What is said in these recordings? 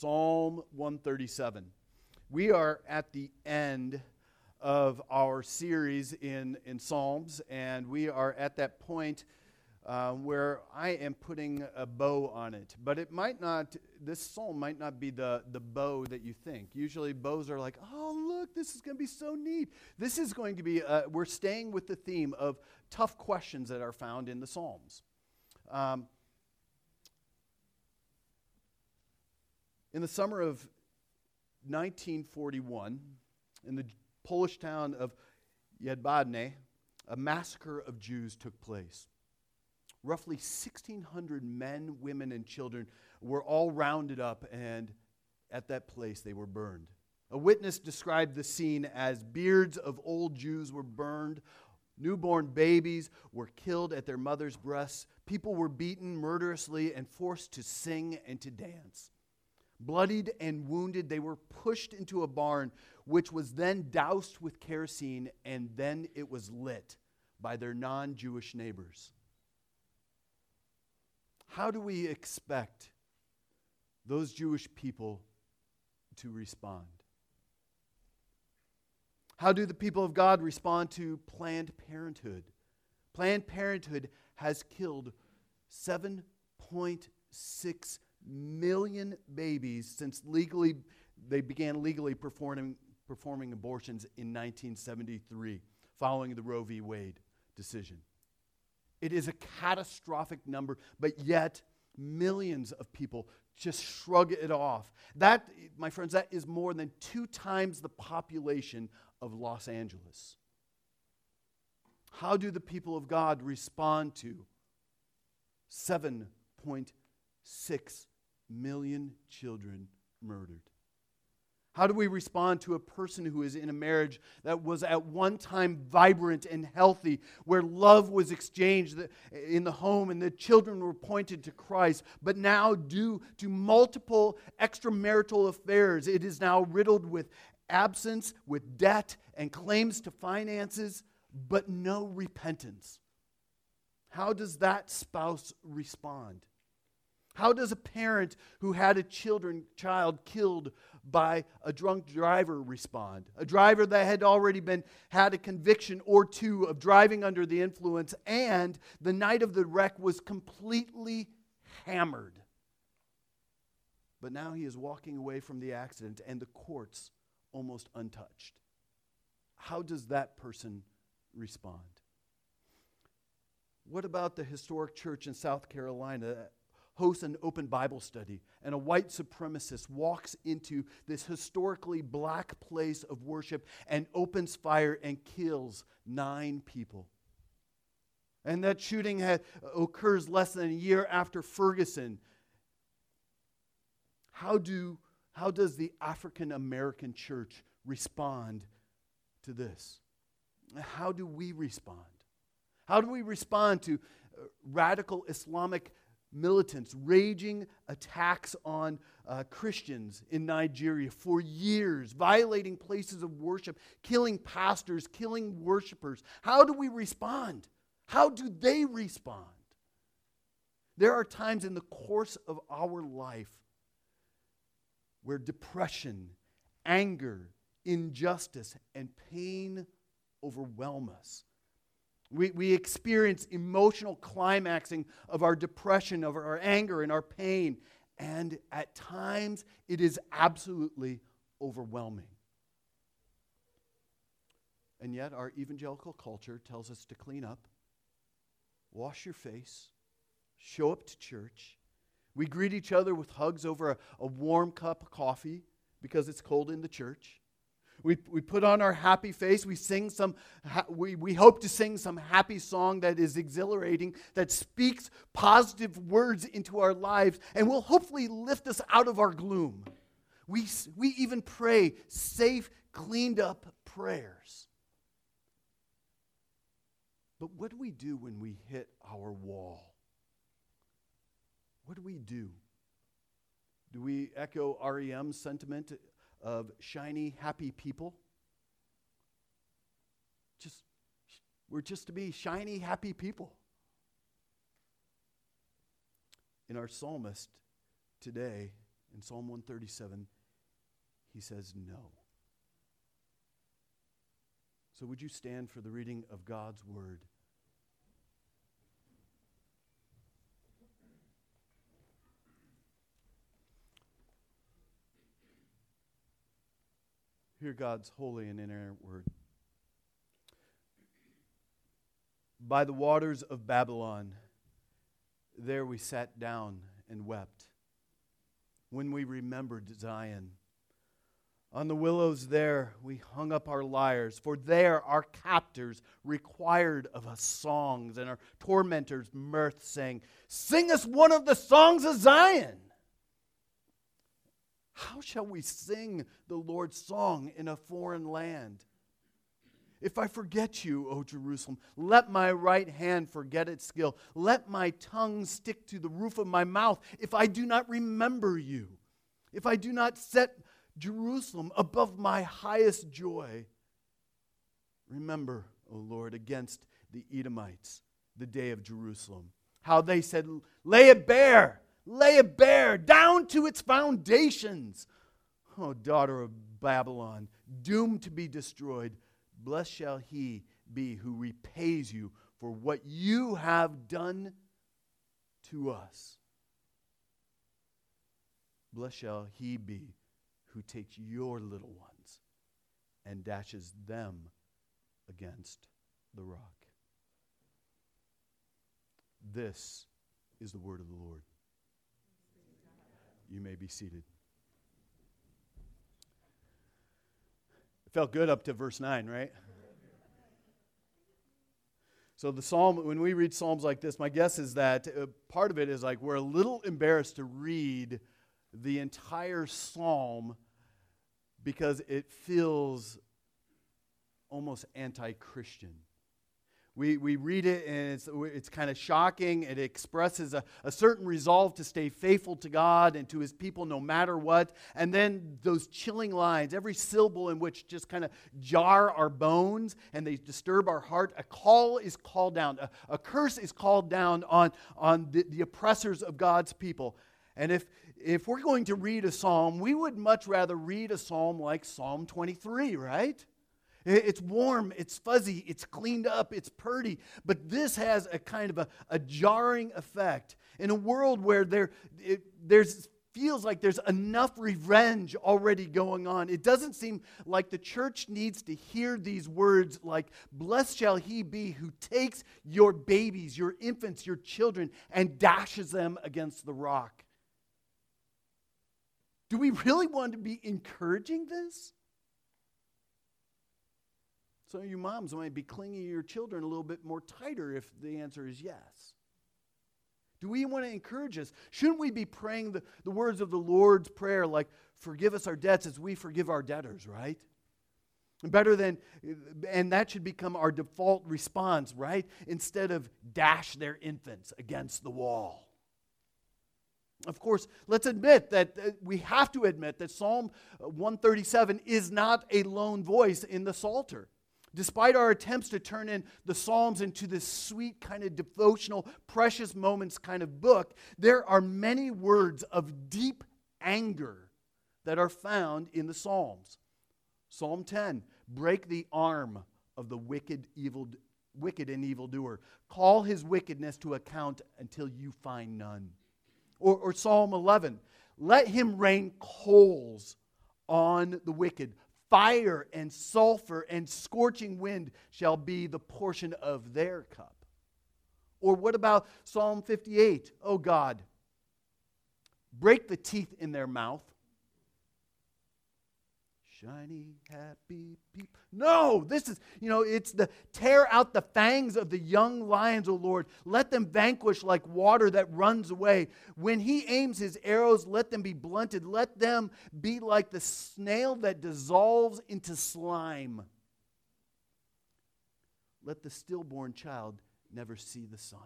Psalm 137. We are at the end of our series in, in Psalms, and we are at that point uh, where I am putting a bow on it. But it might not, this psalm might not be the, the bow that you think. Usually, bows are like, oh, look, this is going to be so neat. This is going to be, uh, we're staying with the theme of tough questions that are found in the Psalms. Um, In the summer of 1941, in the Polish town of Jedwabne, a massacre of Jews took place. Roughly 1,600 men, women, and children were all rounded up, and at that place they were burned. A witness described the scene as beards of old Jews were burned, newborn babies were killed at their mother's breasts, people were beaten murderously and forced to sing and to dance. Bloodied and wounded, they were pushed into a barn, which was then doused with kerosene, and then it was lit by their non Jewish neighbors. How do we expect those Jewish people to respond? How do the people of God respond to Planned Parenthood? Planned Parenthood has killed 7.6 million babies since legally they began legally performing, performing abortions in 1973 following the Roe v. Wade decision. It is a catastrophic number, but yet millions of people just shrug it off. That, my friends, that is more than two times the population of Los Angeles. How do the people of God respond to 7.6 million children murdered? How do we respond to a person who is in a marriage that was at one time vibrant and healthy, where love was exchanged in the home and the children were pointed to Christ, but now, due to multiple extramarital affairs, it is now riddled with absence, with debt, and claims to finances, but no repentance? How does that spouse respond? How does a parent who had a children, child killed by a drunk driver respond? A driver that had already been had a conviction or two of driving under the influence and the night of the wreck was completely hammered. But now he is walking away from the accident and the courts almost untouched. How does that person respond? What about the historic church in South Carolina hosts an open Bible study, and a white supremacist walks into this historically black place of worship and opens fire and kills nine people. And that shooting had, occurs less than a year after Ferguson. How, do, how does the African American church respond to this? How do we respond? How do we respond to uh, radical Islamic militants raging attacks on uh, Christians in Nigeria for years, violating places of worship, killing pastors, killing worshipers. How do we respond? How do they respond? There are times in the course of our life where depression, anger, injustice, and pain overwhelm us. We, we experience emotional climaxing of our depression, of our anger, and our pain. And at times, it is absolutely overwhelming. And yet, our evangelical culture tells us to clean up, wash your face, show up to church. We greet each other with hugs over a, a warm cup of coffee because it's cold in the church. We, we put on our happy face. We sing some, we, we hope to sing some happy song that is exhilarating, that speaks positive words into our lives, and will hopefully lift us out of our gloom. We, we even pray safe, cleaned up prayers. But what do we do when we hit our wall? What do we do? Do we echo REM's sentiment of shiny, happy people. Just, we're just to be shiny, happy people. In our psalmist today, In Psalm 137, he says no. So, would you stand for the reading of God's word? Hear God's holy and inerrant word. By the waters of Babylon, there we sat down and wept. When we remembered Zion, on the willows there we hung up our lyres, for there our captors required of us songs, and our tormentors mirth, saying, Sing us one of the songs of Zion. How shall we sing the Lord's song in a foreign land? If I forget you, O Jerusalem, let my right hand forget its skill. Let my tongue stick to the roof of my mouth if I do not remember you. If I do not set Jerusalem above my highest joy. Remember, O Lord, against the Edomites, the day of Jerusalem, how they said, Lay it bare lay it bare down to its foundations. Oh, daughter of Babylon, doomed to be destroyed, blessed shall he be who repays you for what you have done to us. Blessed shall he be who takes your little ones and dashes them against the rock. This is the word of the Lord. You may be seated. It felt good up to verse 9, right? So, the psalm, when we read psalms like this, my guess is that uh, part of it is like we're a little embarrassed to read the entire psalm because it feels almost anti Christian. We, we read it and it's, it's kind of shocking. It expresses a, a certain resolve to stay faithful to God and to his people no matter what. And then those chilling lines, every syllable in which just kind of jar our bones and they disturb our heart. A call is called down, a, a curse is called down on, on the, the oppressors of God's people. And if, if we're going to read a psalm, we would much rather read a psalm like Psalm 23, right? It's warm, it's fuzzy, it's cleaned up, it's purty. But this has a kind of a, a jarring effect. In a world where there it, there's feels like there's enough revenge already going on. It doesn't seem like the church needs to hear these words like, Blessed shall he be who takes your babies, your infants, your children, and dashes them against the rock. Do we really want to be encouraging this? Some of you moms might be clinging to your children a little bit more tighter if the answer is yes. Do we want to encourage us? Shouldn't we be praying the, the words of the Lord's Prayer like, forgive us our debts as we forgive our debtors, right? Better than, and that should become our default response, right? Instead of dash their infants against the wall. Of course, let's admit that uh, we have to admit that Psalm uh, 137 is not a lone voice in the Psalter. Despite our attempts to turn in the Psalms into this sweet, kind of devotional, precious moments kind of book, there are many words of deep anger that are found in the Psalms. Psalm 10 break the arm of the wicked, evil, wicked and evildoer. Call his wickedness to account until you find none. Or, or Psalm 11 let him rain coals on the wicked Fire and sulfur and scorching wind shall be the portion of their cup. Or what about Psalm 58? Oh God, break the teeth in their mouth shiny, happy people. No, this is, you know, it's the tear out the fangs of the young lions, O Lord. Let them vanquish like water that runs away. When he aims his arrows, let them be blunted. Let them be like the snail that dissolves into slime. Let the stillborn child never see the sun.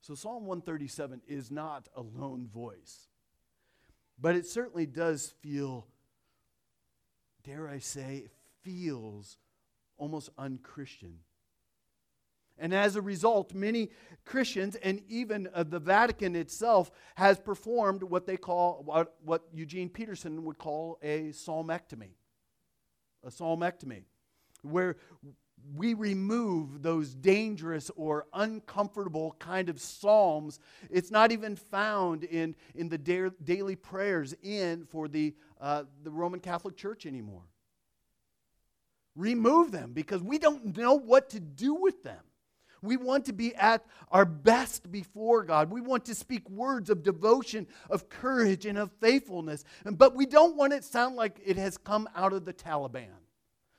So, Psalm 137 is not a lone voice. But it certainly does feel, dare I say, feels almost unchristian. And as a result, many Christians and even uh, the Vatican itself has performed what they call, what, what Eugene Peterson would call a psalmectomy. A psalmectomy, where we remove those dangerous or uncomfortable kind of psalms. It's not even found in, in the da- daily prayers in for the, uh, the Roman Catholic Church anymore. Remove them because we don't know what to do with them. We want to be at our best before God. We want to speak words of devotion, of courage, and of faithfulness. But we don't want it sound like it has come out of the Taliban.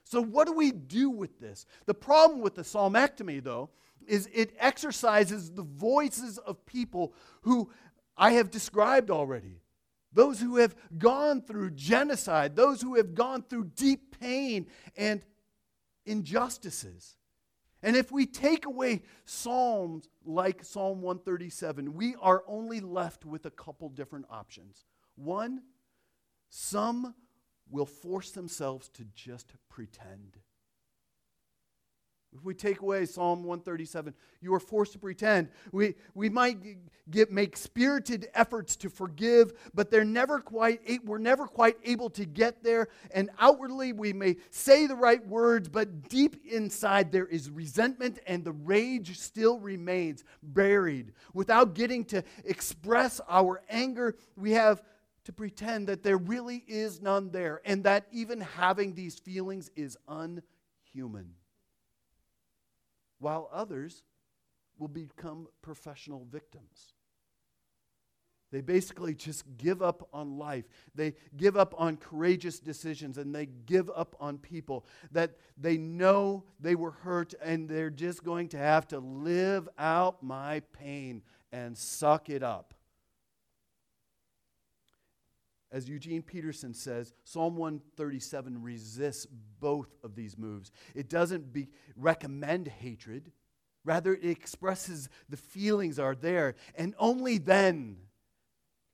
So, what do we do with this? The problem with the psalmectomy, though, is it exercises the voices of people who I have described already. Those who have gone through genocide, those who have gone through deep pain and injustices. And if we take away Psalms like Psalm 137, we are only left with a couple different options. One, some will force themselves to just pretend. If we take away Psalm 137, you are forced to pretend. We, we might get, make spirited efforts to forgive, but they're never quite, we're never quite able to get there. And outwardly, we may say the right words, but deep inside, there is resentment, and the rage still remains buried. Without getting to express our anger, we have to pretend that there really is none there, and that even having these feelings is unhuman while others will become professional victims. They basically just give up on life. They give up on courageous decisions and they give up on people that they know they were hurt and they're just going to have to live out my pain and suck it up. As Eugene Peterson says, Psalm 137 resists both of these moves. It doesn't be, recommend hatred, rather, it expresses the feelings are there, and only then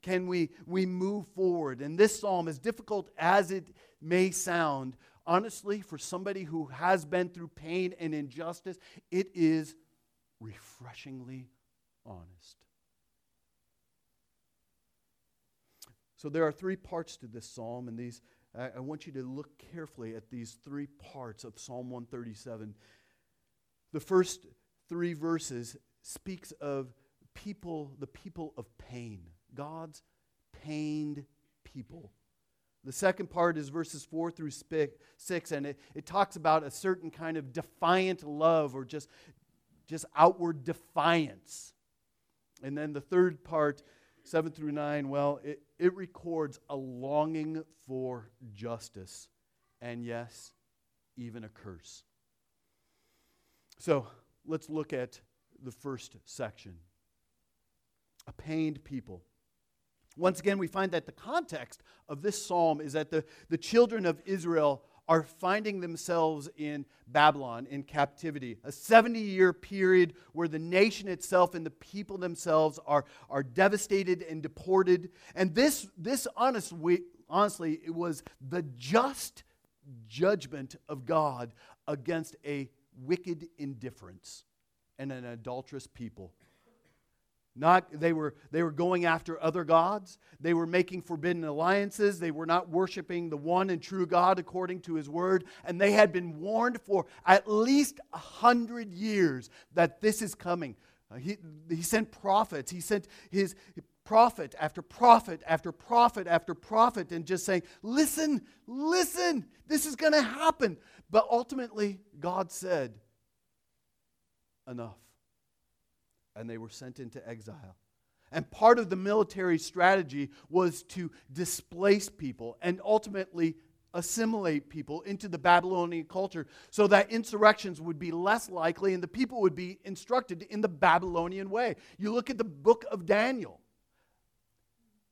can we, we move forward. And this psalm, as difficult as it may sound, honestly, for somebody who has been through pain and injustice, it is refreshingly honest. So there are three parts to this psalm, and these I, want you to look carefully at these three parts of Psalm 137. The first three verses speaks of people, the people of pain, God's pained people. The second part is verses 4 through 6, and it, it talks about a certain kind of defiant love or just, just outward defiance. And then the third part 7 through 9, well, it, it records a longing for justice, and yes, even a curse. So let's look at the first section a pained people. Once again, we find that the context of this psalm is that the, the children of Israel are finding themselves in Babylon, in captivity. A 70 year period where the nation itself and the people themselves are, are devastated and deported. And this, this honestly, honestly, it was the just judgment of God against a wicked indifference and an adulterous people. Not, they, were, they were going after other gods. They were making forbidden alliances. They were not worshiping the one and true God according to his word. And they had been warned for at least a hundred years that this is coming. Uh, he, he sent prophets. He sent his prophet after prophet after prophet after prophet and just saying, listen, listen, this is going to happen. But ultimately, God said, enough and they were sent into exile. And part of the military strategy was to displace people and ultimately assimilate people into the Babylonian culture so that insurrections would be less likely and the people would be instructed in the Babylonian way. You look at the book of Daniel.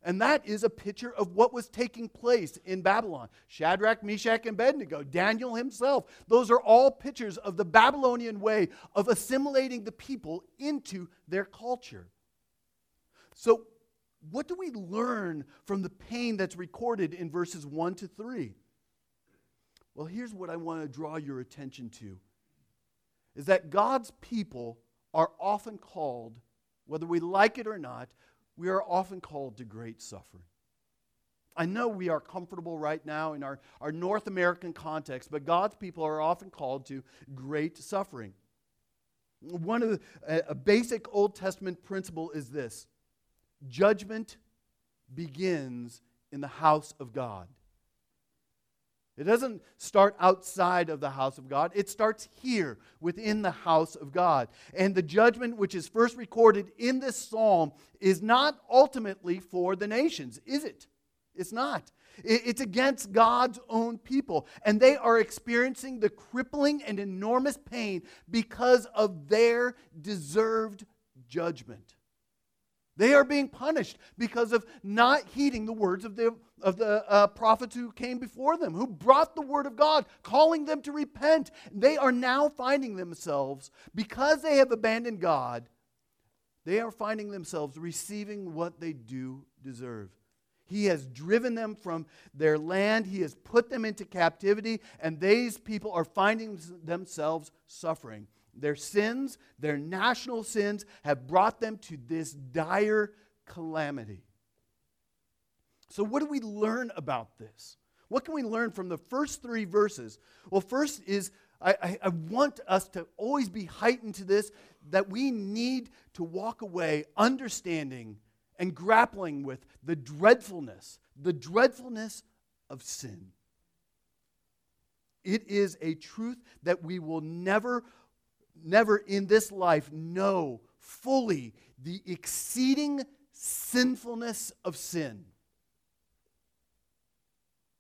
And that is a picture of what was taking place in Babylon. Shadrach, Meshach, and Abednego, Daniel himself. Those are all pictures of the Babylonian way of assimilating the people into their culture. So, what do we learn from the pain that's recorded in verses 1 to 3? Well, here's what I want to draw your attention to is that God's people are often called, whether we like it or not, we are often called to great suffering. I know we are comfortable right now in our, our North American context, but God's people are often called to great suffering. One of the, a, basic Old Testament principle is this judgment begins in the house of God. It doesn't start outside of the house of God. It starts here within the house of God. And the judgment which is first recorded in this psalm is not ultimately for the nations, is it? It's not. It's against God's own people. And they are experiencing the crippling and enormous pain because of their deserved judgment. They are being punished because of not heeding the words of the, of the uh, prophets who came before them, who brought the word of God, calling them to repent. They are now finding themselves, because they have abandoned God, they are finding themselves receiving what they do deserve. He has driven them from their land. He has put them into captivity, and these people are finding themselves suffering. Their sins, their national sins, have brought them to this dire calamity. So, what do we learn about this? What can we learn from the first three verses? Well, first is I, I, I, want us to always be heightened to this that we need to walk away understanding and grappling with the dreadfulness, the dreadfulness of sin. It is a truth that we will never never in this life know fully the exceeding sinfulness of sin.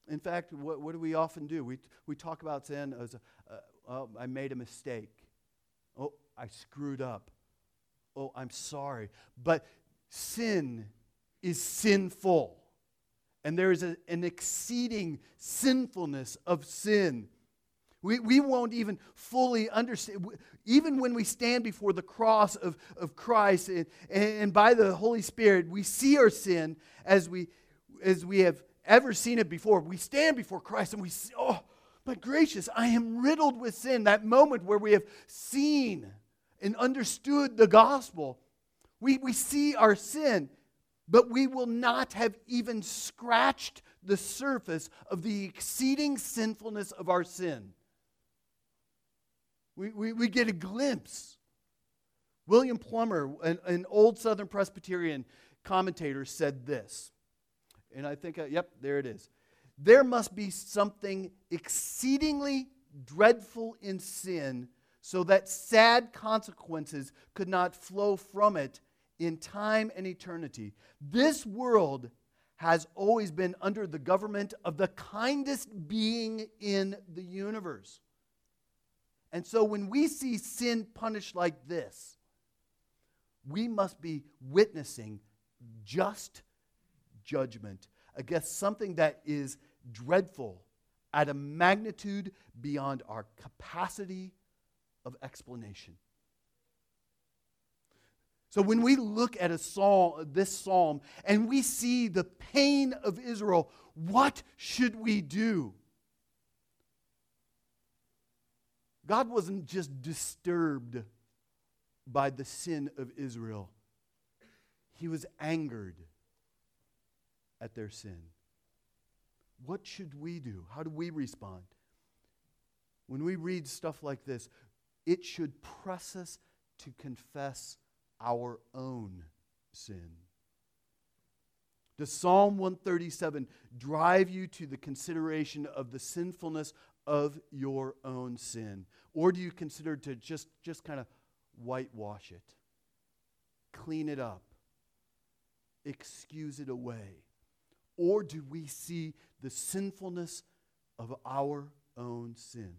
In fact, what, what do we often do? We, we talk about sin as, uh, oh, I made a mistake. Oh, I screwed up. Oh, I'm sorry. But sin is sinful. And there is a, an exceeding sinfulness of sin. We, we won't even fully understand. Even when we stand before the cross of, of Christ and, and by the Holy Spirit, we see our sin as we, as we have ever seen it before. We stand before Christ and we see, oh, but gracious, I am riddled with sin. That moment where we have seen and understood the gospel, we, we see our sin, but we will not have even scratched the surface of the exceeding sinfulness of our sin. We, we, we get a glimpse. William Plumer, an, an old Southern Presbyterian commentator, said this. And I think, uh, yep, there it is. There must be something exceedingly dreadful in sin so that sad consequences could not flow from it in time and eternity. This world has always been under the government of the kindest being in the universe. And so when we see sin punished like this, we must be witnessing just judgment against something that is dreadful at a magnitude beyond our capacity of explanation. So when we look at a psalm, this psalm and we see the pain of Israel, what should we do? God wasn't just disturbed by the sin of Israel, He was angered at their sin. What should we do? How do we respond? When we read stuff like this, it should press us to confess our own sin. Does Psalm 137 drive you to the consideration of the sinfulness of your own sin? Or do you consider to just, just kind of whitewash it, clean it up, excuse it away? Or do we see the sinfulness of our own sin?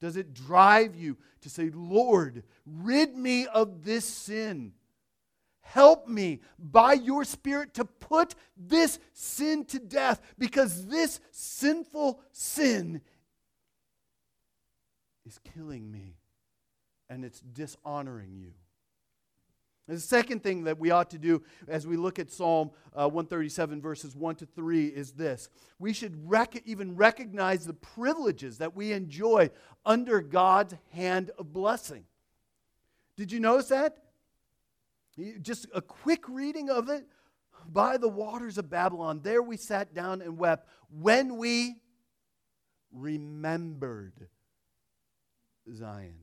Does it drive you to say, Lord, rid me of this sin? Help me by your Spirit to put this sin to death because this sinful sin is killing me and it's dishonoring you. The second thing that we ought to do as we look at Psalm uh, 137, verses 1 to 3, is this. We should rec- even recognize the privileges that we enjoy under God's hand of blessing. Did you notice that? Just a quick reading of it. By the waters of Babylon, there we sat down and wept when we remembered Zion.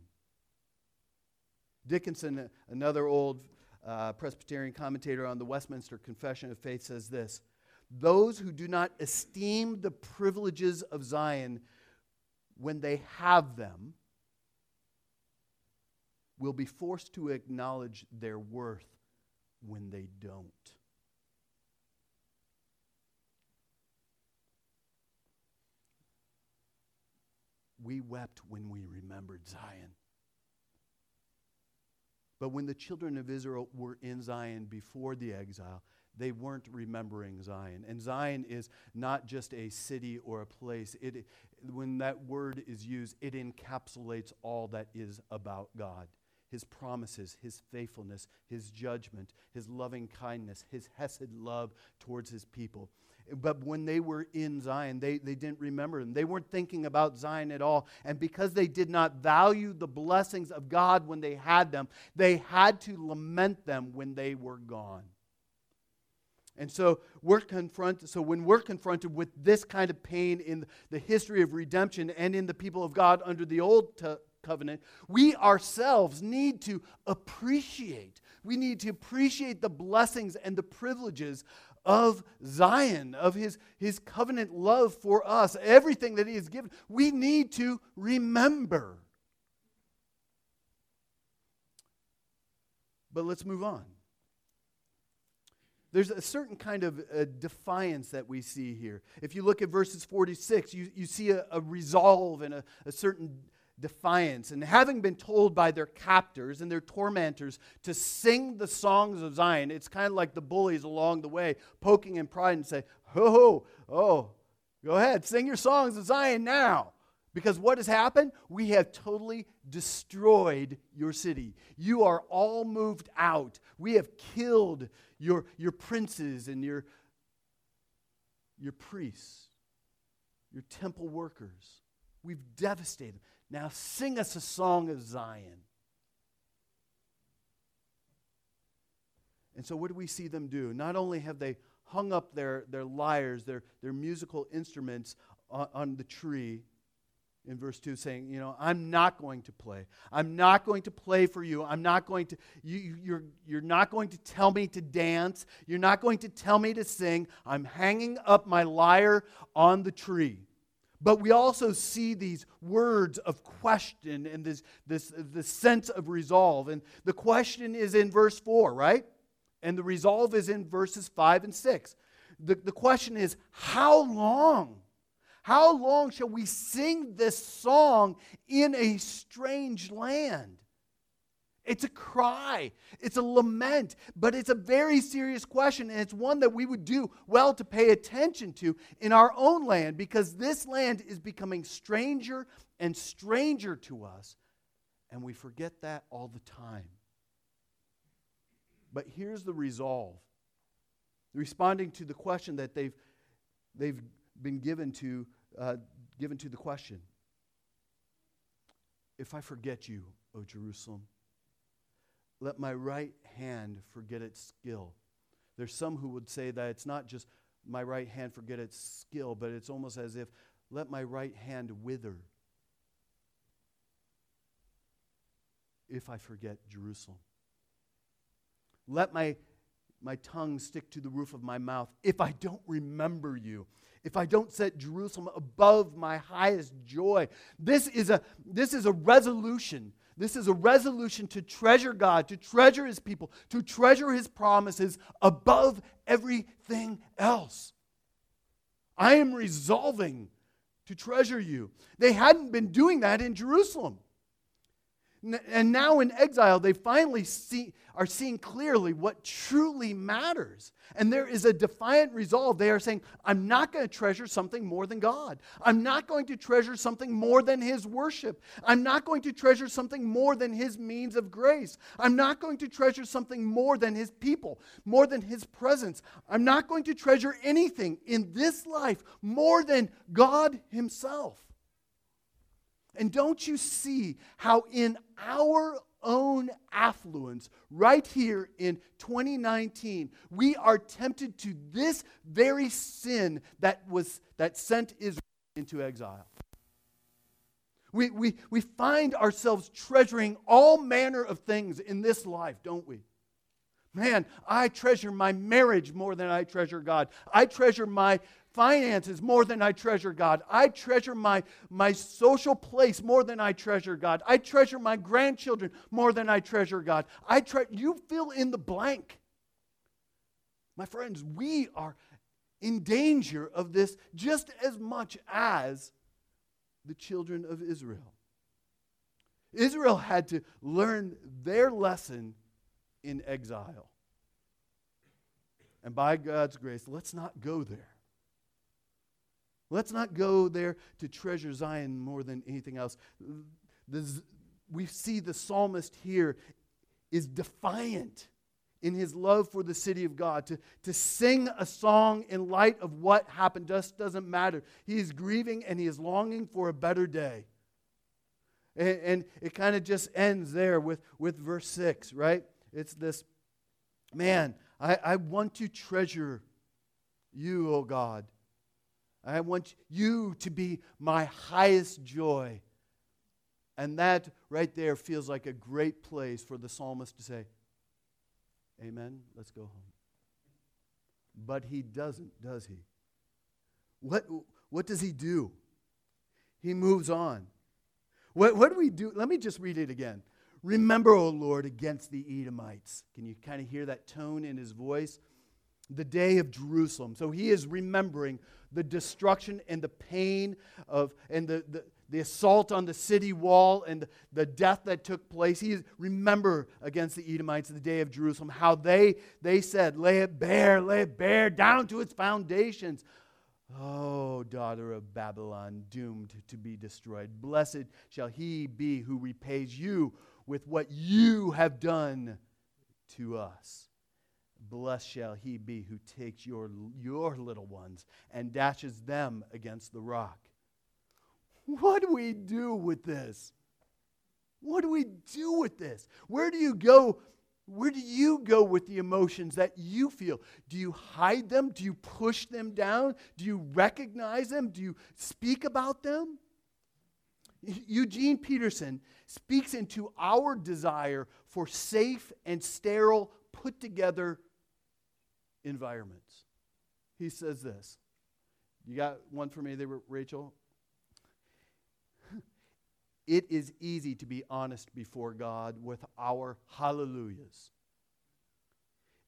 Dickinson, another old uh, Presbyterian commentator on the Westminster Confession of Faith, says this Those who do not esteem the privileges of Zion when they have them will be forced to acknowledge their worth when they don't. We wept when we remembered Zion. But when the children of Israel were in Zion before the exile, they weren't remembering Zion. And Zion is not just a city or a place. It, when that word is used, it encapsulates all that is about God his promises, his faithfulness, his judgment, his loving kindness, his hesed love towards his people. But when they were in Zion, they, they didn't remember them. They weren't thinking about Zion at all. And because they did not value the blessings of God when they had them, they had to lament them when they were gone. And so we're confronted so when we're confronted with this kind of pain in the history of redemption and in the people of God under the old t- covenant, we ourselves need to appreciate. We need to appreciate the blessings and the privileges of Zion, of his, his covenant love for us, everything that he has given. We need to remember. But let's move on. There's a certain kind of uh, defiance that we see here. If you look at verses 46, you, you see a, a resolve and a, a certain defiance. And having been told by their captors and their tormentors to sing the songs of Zion, it's kind of like the bullies along the way poking in pride and say, Oh, oh, go ahead, sing your songs of Zion now. Because what has happened? We have totally destroyed your city. You are all moved out. We have killed your, your princes and your, your priests, your temple workers. We've devastated them. Now sing us a song of Zion. And so, what do we see them do? Not only have they hung up their, their lyres, their, their musical instruments on, on the tree, in verse 2 saying, You know, I'm not going to play. I'm not going to play for you. I'm not going to, you, you're, you're not going to tell me to dance. You're not going to tell me to sing. I'm hanging up my lyre on the tree. But we also see these words of question and this, this, this sense of resolve. And the question is in verse 4, right? And the resolve is in verses 5 and 6. The, the question is, how long? How long shall we sing this song in a strange land? It's a cry, it's a lament, but it's a very serious question, and it's one that we would do well to pay attention to in our own land because this land is becoming stranger and stranger to us, and we forget that all the time. But here's the resolve. Responding to the question that they've, they've been given to, uh, given to the question. If I forget you, O Jerusalem, let my right hand forget its skill. There's some who would say that it's not just my right hand forget its skill, but it's almost as if let my right hand wither if I forget Jerusalem. Let my, my tongue stick to the roof of my mouth if I don't remember you if I don't set Jerusalem above my highest joy. This is a, this is a resolution this is a resolution to treasure God, to treasure His people, to treasure His promises above everything else. I am resolving to treasure you. They hadn't been doing that in Jerusalem. And now in exile, they finally see, are seeing clearly what truly matters. And there is a defiant resolve. They are saying, I'm not going to treasure something more than God. I'm not going to treasure something more than His worship. I'm not going to treasure something more than His means of grace. I'm not going to treasure something more than His people, more than His presence. I'm not going to treasure anything in this life more than God Himself. And don't you see how, in our own affluence, right here in 2019, we are tempted to this very sin that, was, that sent Israel into exile? We, we, we find ourselves treasuring all manner of things in this life, don't we? Man, I treasure my marriage more than I treasure God. I treasure my finances more than I treasure God. I treasure my, my social place more than I treasure God. I treasure my grandchildren more than I treasure God. I tre- you fill in the blank. My friends, we are in danger of this just as much as the children of Israel. Israel had to learn their lesson in exile. And by God's grace, let's not go there. Let's not go there to treasure Zion more than anything else. The, we see the psalmist here is defiant in his love for the city of God. To, to sing a song in light of what happened just doesn't matter. He is grieving and he is longing for a better day. And, and it kind of just ends there with, with verse 6, right? It's this man, I, I want to treasure you, O God. I want you to be my highest joy. And that right there feels like a great place for the psalmist to say, Amen, let's go home. But he doesn't, does he? What, what does he do? He moves on. What, what do we do? Let me just read it again. Remember, O Lord, against the Edomites. Can you kind of hear that tone in his voice? The day of Jerusalem. So he is remembering the destruction and the pain of and the, the, the assault on the city wall and the death that took place. He is, remember against the Edomites the day of Jerusalem how they they said, "Lay it bare, lay it bare down to its foundations." Oh, daughter of Babylon, doomed to be destroyed. Blessed shall he be who repays you with what you have done to us. Blessed shall he be who takes your, your little ones and dashes them against the rock. What do we do with this? What do we do with this? Where do you go? Where do you go with the emotions that you feel? Do you hide them? Do you push them down? Do you recognize them? Do you speak about them? Eugene Peterson speaks into our desire for safe and sterile, put together environments. He says this. You got one for me there, Rachel? It is easy to be honest before God with our hallelujahs.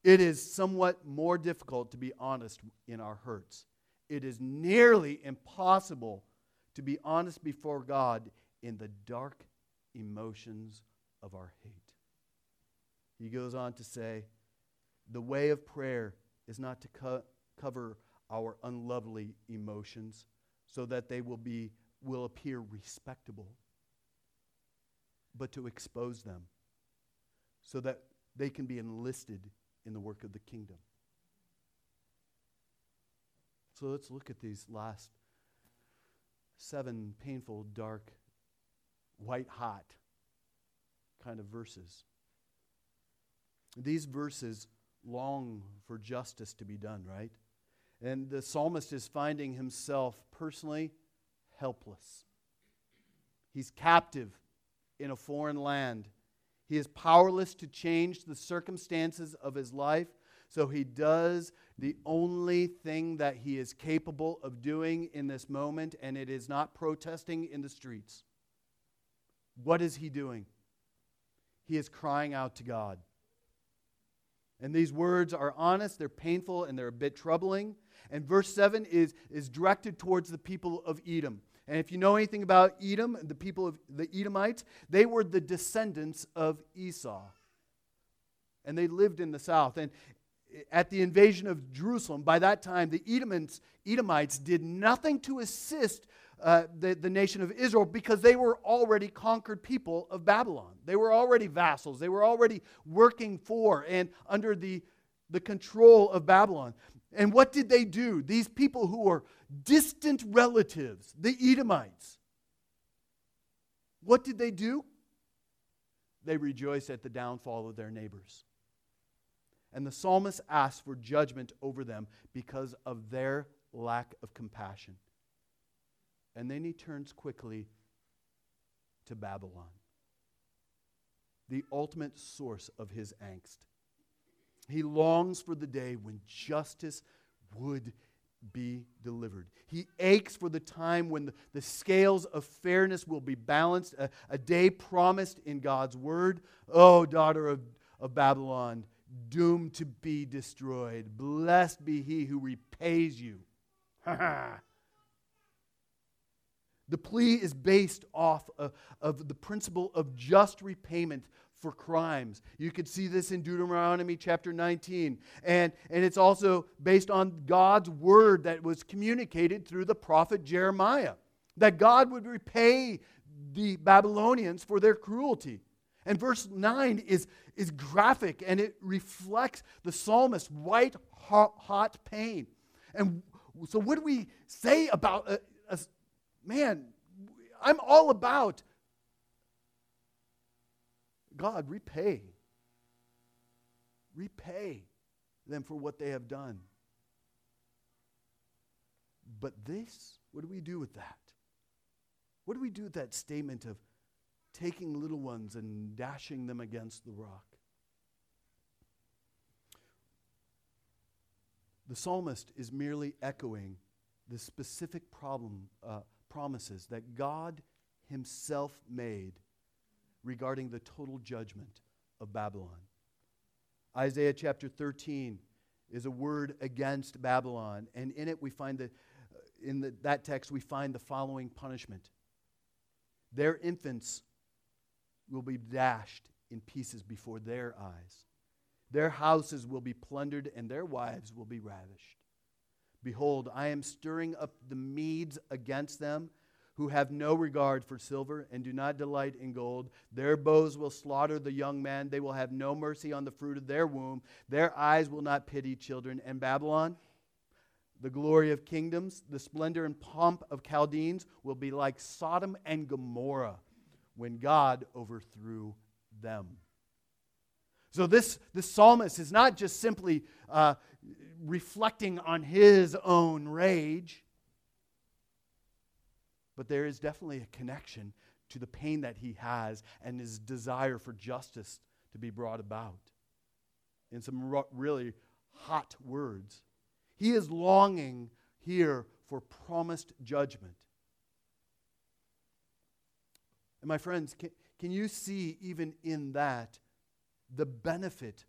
It is somewhat more difficult to be honest in our hurts. It is nearly impossible to be honest before God in the dark emotions of our hate. He goes on to say, the way of prayer is not to co- cover our unlovely emotions so that they will be will appear respectable but to expose them so that they can be enlisted in the work of the kingdom. So let's look at these last seven painful dark white hot kind of verses. These verses long for justice to be done, right? And the psalmist is finding himself personally helpless. He's captive in a foreign land. He is powerless to change the circumstances of his life, so he does the only thing that he is capable of doing in this moment, and it is not protesting in the streets. What is he doing? He is crying out to God. And these words are honest, they're painful, and they're a bit troubling. And verse 7 is, is directed towards the people of Edom. And if you know anything about Edom, the people of the Edomites, they were the descendants of Esau. And they lived in the south. And at the invasion of Jerusalem, by that time, the Edomites, Edomites did nothing to assist uh, the, the nation of Israel because they were already conquered people of Babylon. They were already vassals. They were already working for and under the, the control of Babylon. And what did they do? These people who were distant relatives, the Edomites, what did they do? They rejoiced at the downfall of their neighbors. And the psalmist asks for judgment over them because of their lack of compassion. And then he turns quickly to Babylon, the ultimate source of his angst. He longs for the day when justice would be delivered. He aches for the time when the, the scales of fairness will be balanced, a, a day promised in God's word. Oh, daughter of, of Babylon, doomed to be destroyed. Blessed be he who repays you. the plea is based off of, of the principle of just repayment for crimes. You could see this in Deuteronomy chapter 19. And, and it's also based on God's word that was communicated through the prophet Jeremiah that God would repay the Babylonians for their cruelty. And verse 9 is, is graphic and it reflects the psalmist's white hot, hot pain. And so, what do we say about, a, man, I'm all about God, repay. Repay them for what they have done. But this, what do we do with that? What do we do with that statement of taking little ones and dashing them against the rock? The psalmist is merely echoing the specific problem, uh, promises that God Himself made regarding the total judgment of Babylon. Isaiah chapter 13 is a word against Babylon, and in it we find that uh, in the, that text we find the following punishment. Their infants will be dashed in pieces before their eyes. Their houses will be plundered, and their wives will be ravished. Behold, I am stirring up the Medes against them who have no regard for silver and do not delight in gold. Their bows will slaughter the young man. They will have no mercy on the fruit of their womb. Their eyes will not pity children. And Babylon, the glory of kingdoms, the splendor and pomp of Chaldeans, will be like Sodom and Gomorrah when God overthrew them. So, this, this psalmist is not just simply uh, reflecting on his own rage but there is definitely a connection to the pain that he has and his desire for justice to be brought about. In some really hot words, he is longing here for promised judgment. And my friends, can, can you see even in that the benefit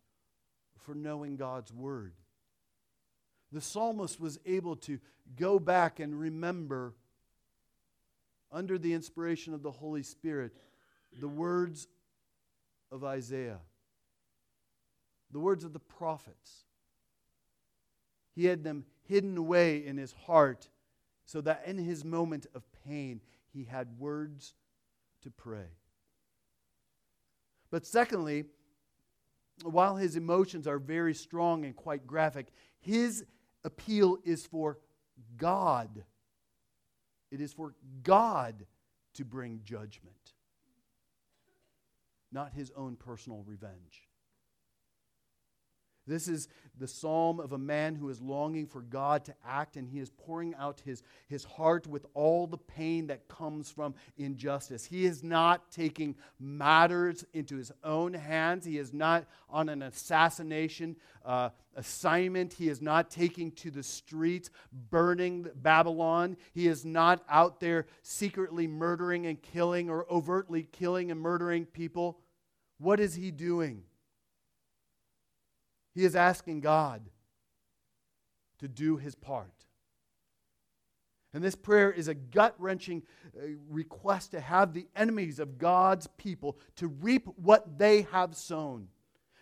for knowing God's word? The psalmist was able to go back and remember under the inspiration of the Holy Spirit, the words of Isaiah, the words of the prophets. He had them hidden away in his heart so that in his moment of pain, he had words to pray. But secondly, while his emotions are very strong and quite graphic, his appeal is for God it is for God to bring judgment, not his own personal revenge. This is the psalm of a man who is longing for God to act, and he is pouring out his, his heart with all the pain that comes from injustice. He is not taking matters into his own hands. He is not on an assassination uh, assignment. He is not taking to the streets, burning Babylon. He is not out there secretly murdering and killing or overtly killing and murdering people. What is he doing? He is asking God to do his part. And this prayer is a gut wrenching uh, request to have the enemies of God's people to reap what they have sown.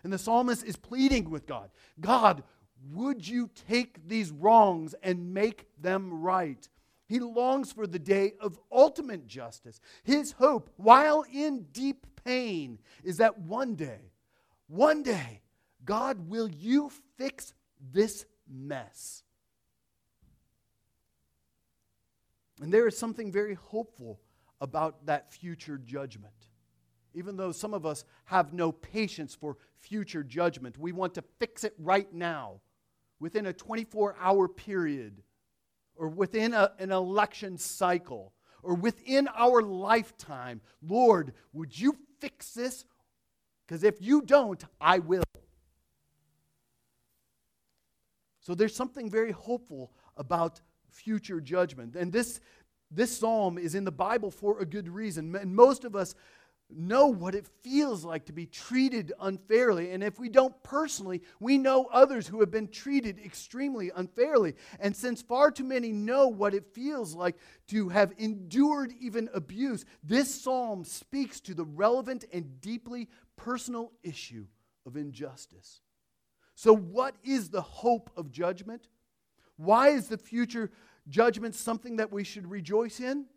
And the psalmist is pleading with God God, would you take these wrongs and make them right? He longs for the day of ultimate justice. His hope, while in deep pain, is that one day, one day, God, will you fix this mess? And there is something very hopeful about that future judgment. Even though some of us have no patience for future judgment, we want to fix it right now, within a 24 hour period, or within a, an election cycle, or within our lifetime. Lord, would you fix this? Because if you don't, I will. So there's something very hopeful about future judgment. And this, this psalm is in the Bible for a good reason. And most of us know what it feels like to be treated unfairly. And if we don't personally, we know others who have been treated extremely unfairly. And since far too many know what it feels like to have endured even abuse, this psalm speaks to the relevant and deeply personal issue of injustice. So, what is the hope of judgment? Why is the future judgment something that we should rejoice in?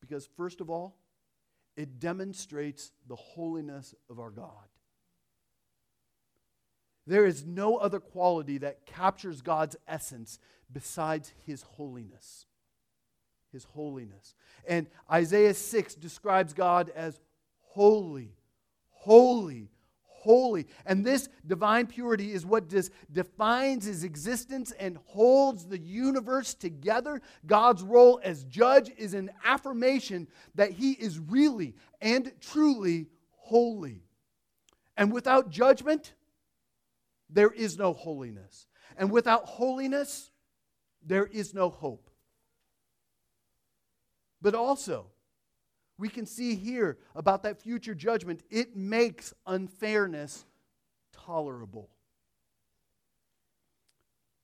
Because, first of all, it demonstrates the holiness of our God. There is no other quality that captures God's essence besides his holiness. His holiness. And Isaiah 6 describes God as holy, holy, holy. And this divine purity is what dis- defines his existence and holds the universe together. God's role as judge is an affirmation that he is really and truly holy. And without judgment, there is no holiness. And without holiness, there is no hope. But also, we can see here about that future judgment, it makes unfairness tolerable.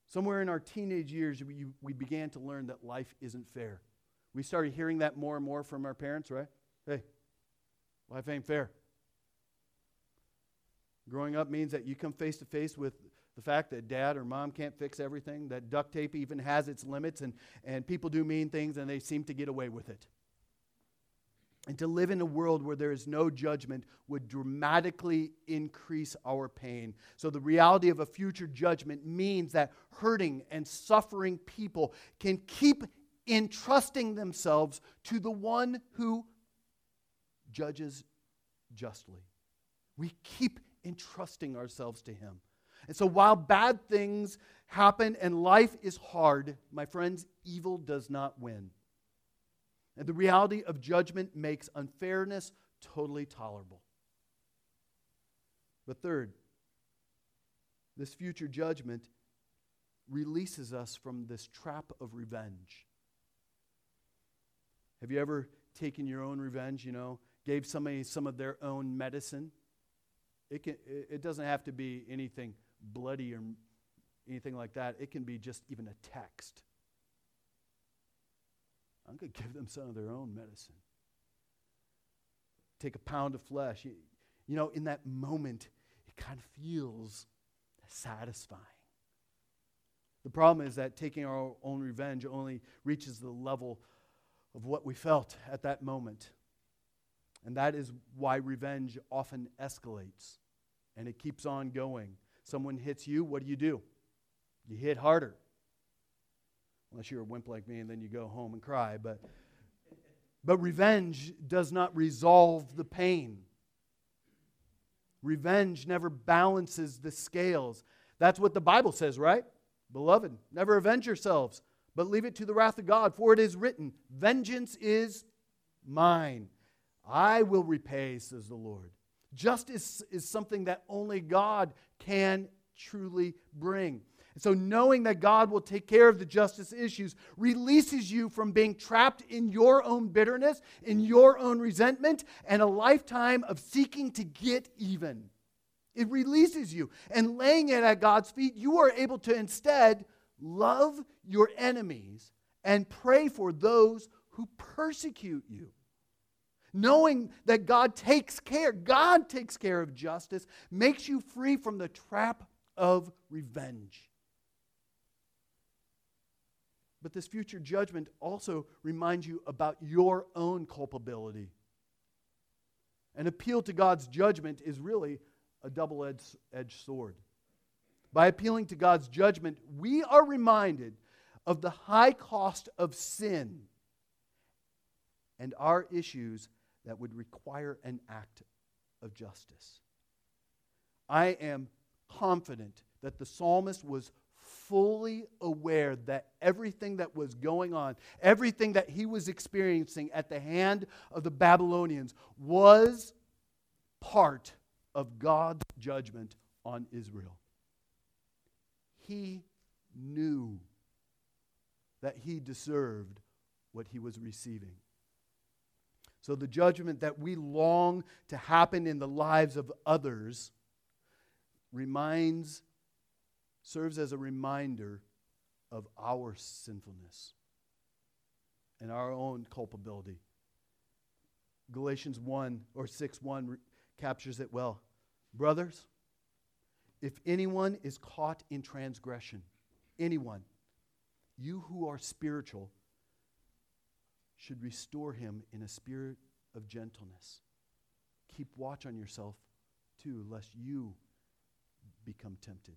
Somewhere in our teenage years, we, we began to learn that life isn't fair. We started hearing that more and more from our parents, right? Hey, life ain't fair. Growing up means that you come face to face with the fact that dad or mom can't fix everything, that duct tape even has its limits, and, and people do mean things and they seem to get away with it. And to live in a world where there is no judgment would dramatically increase our pain. So, the reality of a future judgment means that hurting and suffering people can keep entrusting themselves to the one who judges justly. We keep entrusting ourselves to him. And so, while bad things happen and life is hard, my friends, evil does not win. And the reality of judgment makes unfairness totally tolerable. But third, this future judgment releases us from this trap of revenge. Have you ever taken your own revenge, you know, gave somebody some of their own medicine? It, can, it doesn't have to be anything bloody or anything like that. It can be just even a text. I'm going to give them some of their own medicine. Take a pound of flesh. You, you know, in that moment, it kind of feels satisfying. The problem is that taking our own revenge only reaches the level of what we felt at that moment. And that is why revenge often escalates and it keeps on going. Someone hits you, what do you do? You hit harder unless you're a wimp like me and then you go home and cry. But, but revenge does not resolve the pain. Revenge never balances the scales. That's what the Bible says, right? Beloved, never avenge yourselves, but leave it to the wrath of God, for it is written, Vengeance is mine. I will repay, says the Lord. Justice is something that only God can truly bring. So, knowing that God will take care of the justice issues releases you from being trapped in your own bitterness, in your own resentment, and a lifetime of seeking to get even. It releases you. And laying it at God's feet, you are able to instead love your enemies and pray for those who persecute you. Knowing that God takes care, God takes care of justice, makes you free from the trap of revenge. But this future judgment also reminds you about your own culpability. An appeal to God's judgment is really a double edged sword. By appealing to God's judgment, we are reminded of the high cost of sin and our issues that would require an act of justice. I am confident that the psalmist was fully aware that everything that was going on, everything that he was experiencing at the hand of the Babylonians, was part of God's judgment on Israel. He knew that he deserved what he was receiving. So, the judgment that we long to happen in the lives of others reminds serves as a reminder of our sinfulness and our own culpability. Galatians 1 or 6 1 re- captures it well. Brothers, if anyone is caught in transgression, anyone, you who are spiritual should restore him in a spirit of gentleness. Keep watch on yourself, too, lest you become tempted.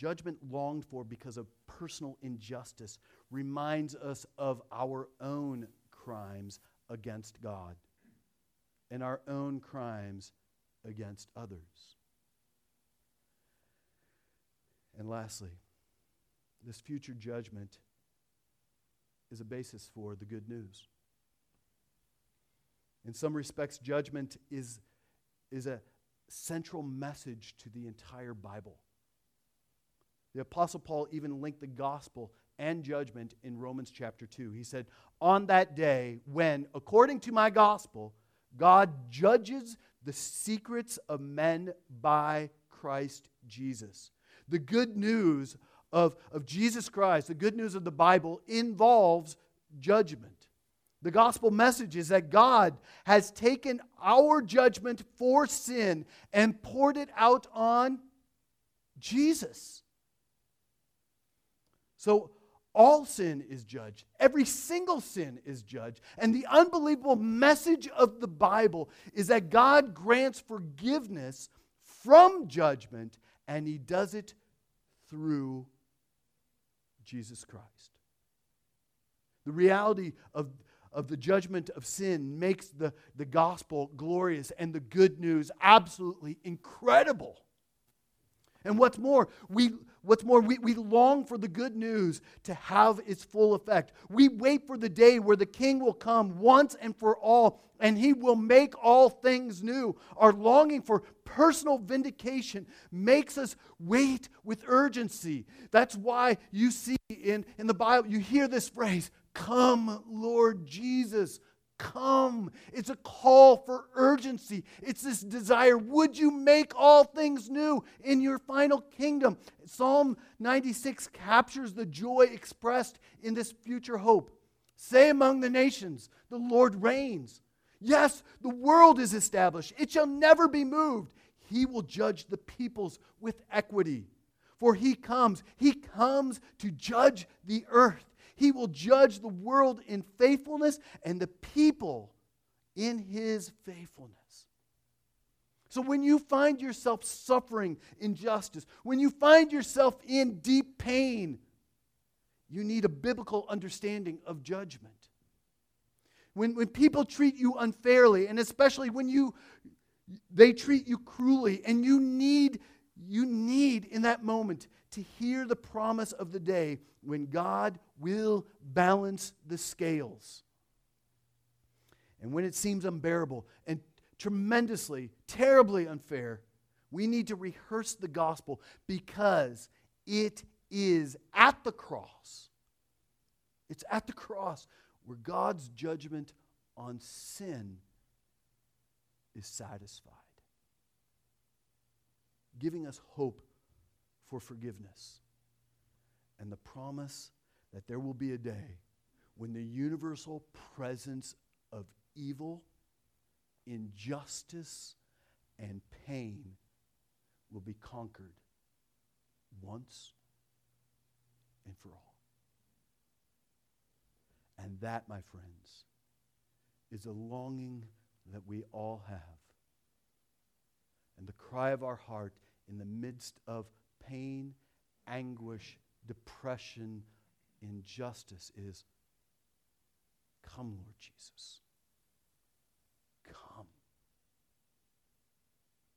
Judgment longed for because of personal injustice reminds us of our own crimes against God and our own crimes against others. And lastly, this future judgment is a basis for the good news. In some respects, judgment is, is a central message to the entire Bible. The Apostle Paul even linked the gospel and judgment in Romans chapter 2. He said, On that day, when, according to my gospel, God judges the secrets of men by Christ Jesus. The good news of, of Jesus Christ, the good news of the Bible, involves judgment. The gospel message is that God has taken our judgment for sin and poured it out on Jesus. So all sin is judged. Every single sin is judged. And the unbelievable message of the Bible is that God grants forgiveness from judgment, and He does it through Jesus Christ. The reality of, of the judgment of sin makes the, the gospel glorious and the good news absolutely incredible. And what's more, we, what's more we, we long for the good news to have its full effect. We wait for the day where the king will come once and for all, and he will make all things new. Our longing for personal vindication makes us wait with urgency. That's why you see in, in the Bible, you hear this phrase, Come, Lord Jesus. Come. It's a call for urgency. It's this desire. Would you make all things new in your final kingdom? Psalm 96 captures the joy expressed in this future hope. Say among the nations, the Lord reigns. Yes, the world is established, it shall never be moved. He will judge the peoples with equity. For he comes, he comes to judge the earth. He will judge the world in faithfulness and the people in his faithfulness. So when you find yourself suffering injustice, when you find yourself in deep pain, you need a biblical understanding of judgment. When, when people treat you unfairly, and especially when you they treat you cruelly, and you need, you need in that moment to hear the promise of the day when God will balance the scales. And when it seems unbearable and tremendously, terribly unfair, we need to rehearse the gospel because it is at the cross. It's at the cross where God's judgment on sin is satisfied, giving us hope for forgiveness and the promise that there will be a day when the universal presence of evil, injustice, and pain will be conquered once and for all. And that, my friends, is a longing that we all have. And the cry of our heart in the midst of pain, anguish, depression, injustice is Come, Lord Jesus. Come.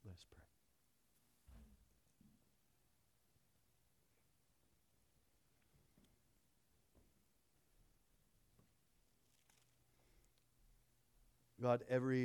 Let us pray. God, every